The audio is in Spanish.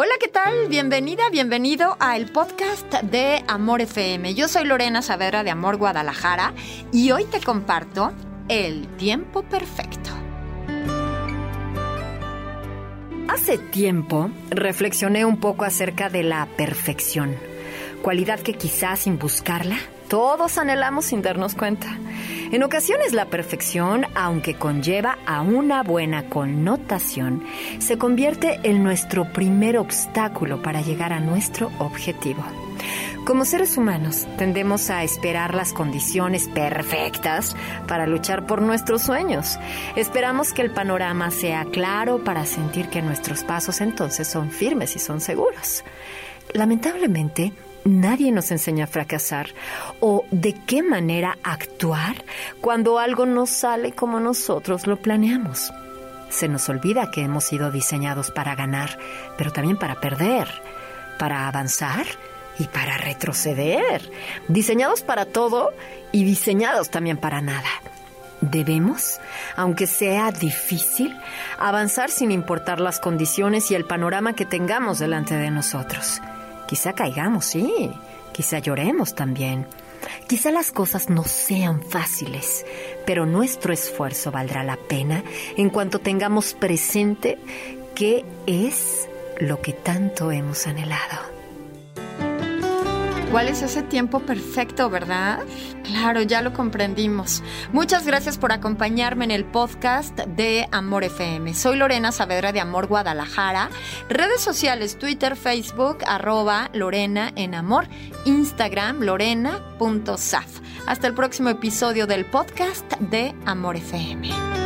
Hola, ¿qué tal? Bienvenida, bienvenido a el podcast de Amor FM. Yo soy Lorena Saavedra de Amor Guadalajara y hoy te comparto el tiempo perfecto. Hace tiempo reflexioné un poco acerca de la perfección, cualidad que quizás sin buscarla todos anhelamos sin darnos cuenta. En ocasiones la perfección, aunque conlleva a una buena connotación, se convierte en nuestro primer obstáculo para llegar a nuestro objetivo. Como seres humanos, tendemos a esperar las condiciones perfectas para luchar por nuestros sueños. Esperamos que el panorama sea claro para sentir que nuestros pasos entonces son firmes y son seguros. Lamentablemente, nadie nos enseña a fracasar o de qué manera actuar cuando algo no sale como nosotros lo planeamos. Se nos olvida que hemos sido diseñados para ganar, pero también para perder, para avanzar y para retroceder. Diseñados para todo y diseñados también para nada. Debemos, aunque sea difícil, avanzar sin importar las condiciones y el panorama que tengamos delante de nosotros. Quizá caigamos, sí. Quizá lloremos también. Quizá las cosas no sean fáciles, pero nuestro esfuerzo valdrá la pena en cuanto tengamos presente qué es lo que tanto hemos anhelado. ¿Cuál es ese tiempo perfecto, verdad? Claro, ya lo comprendimos. Muchas gracias por acompañarme en el podcast de Amor FM. Soy Lorena Saavedra de Amor Guadalajara. Redes sociales, Twitter, Facebook, arroba Lorena en Amor, Instagram, lorena.saf. Hasta el próximo episodio del podcast de Amor FM.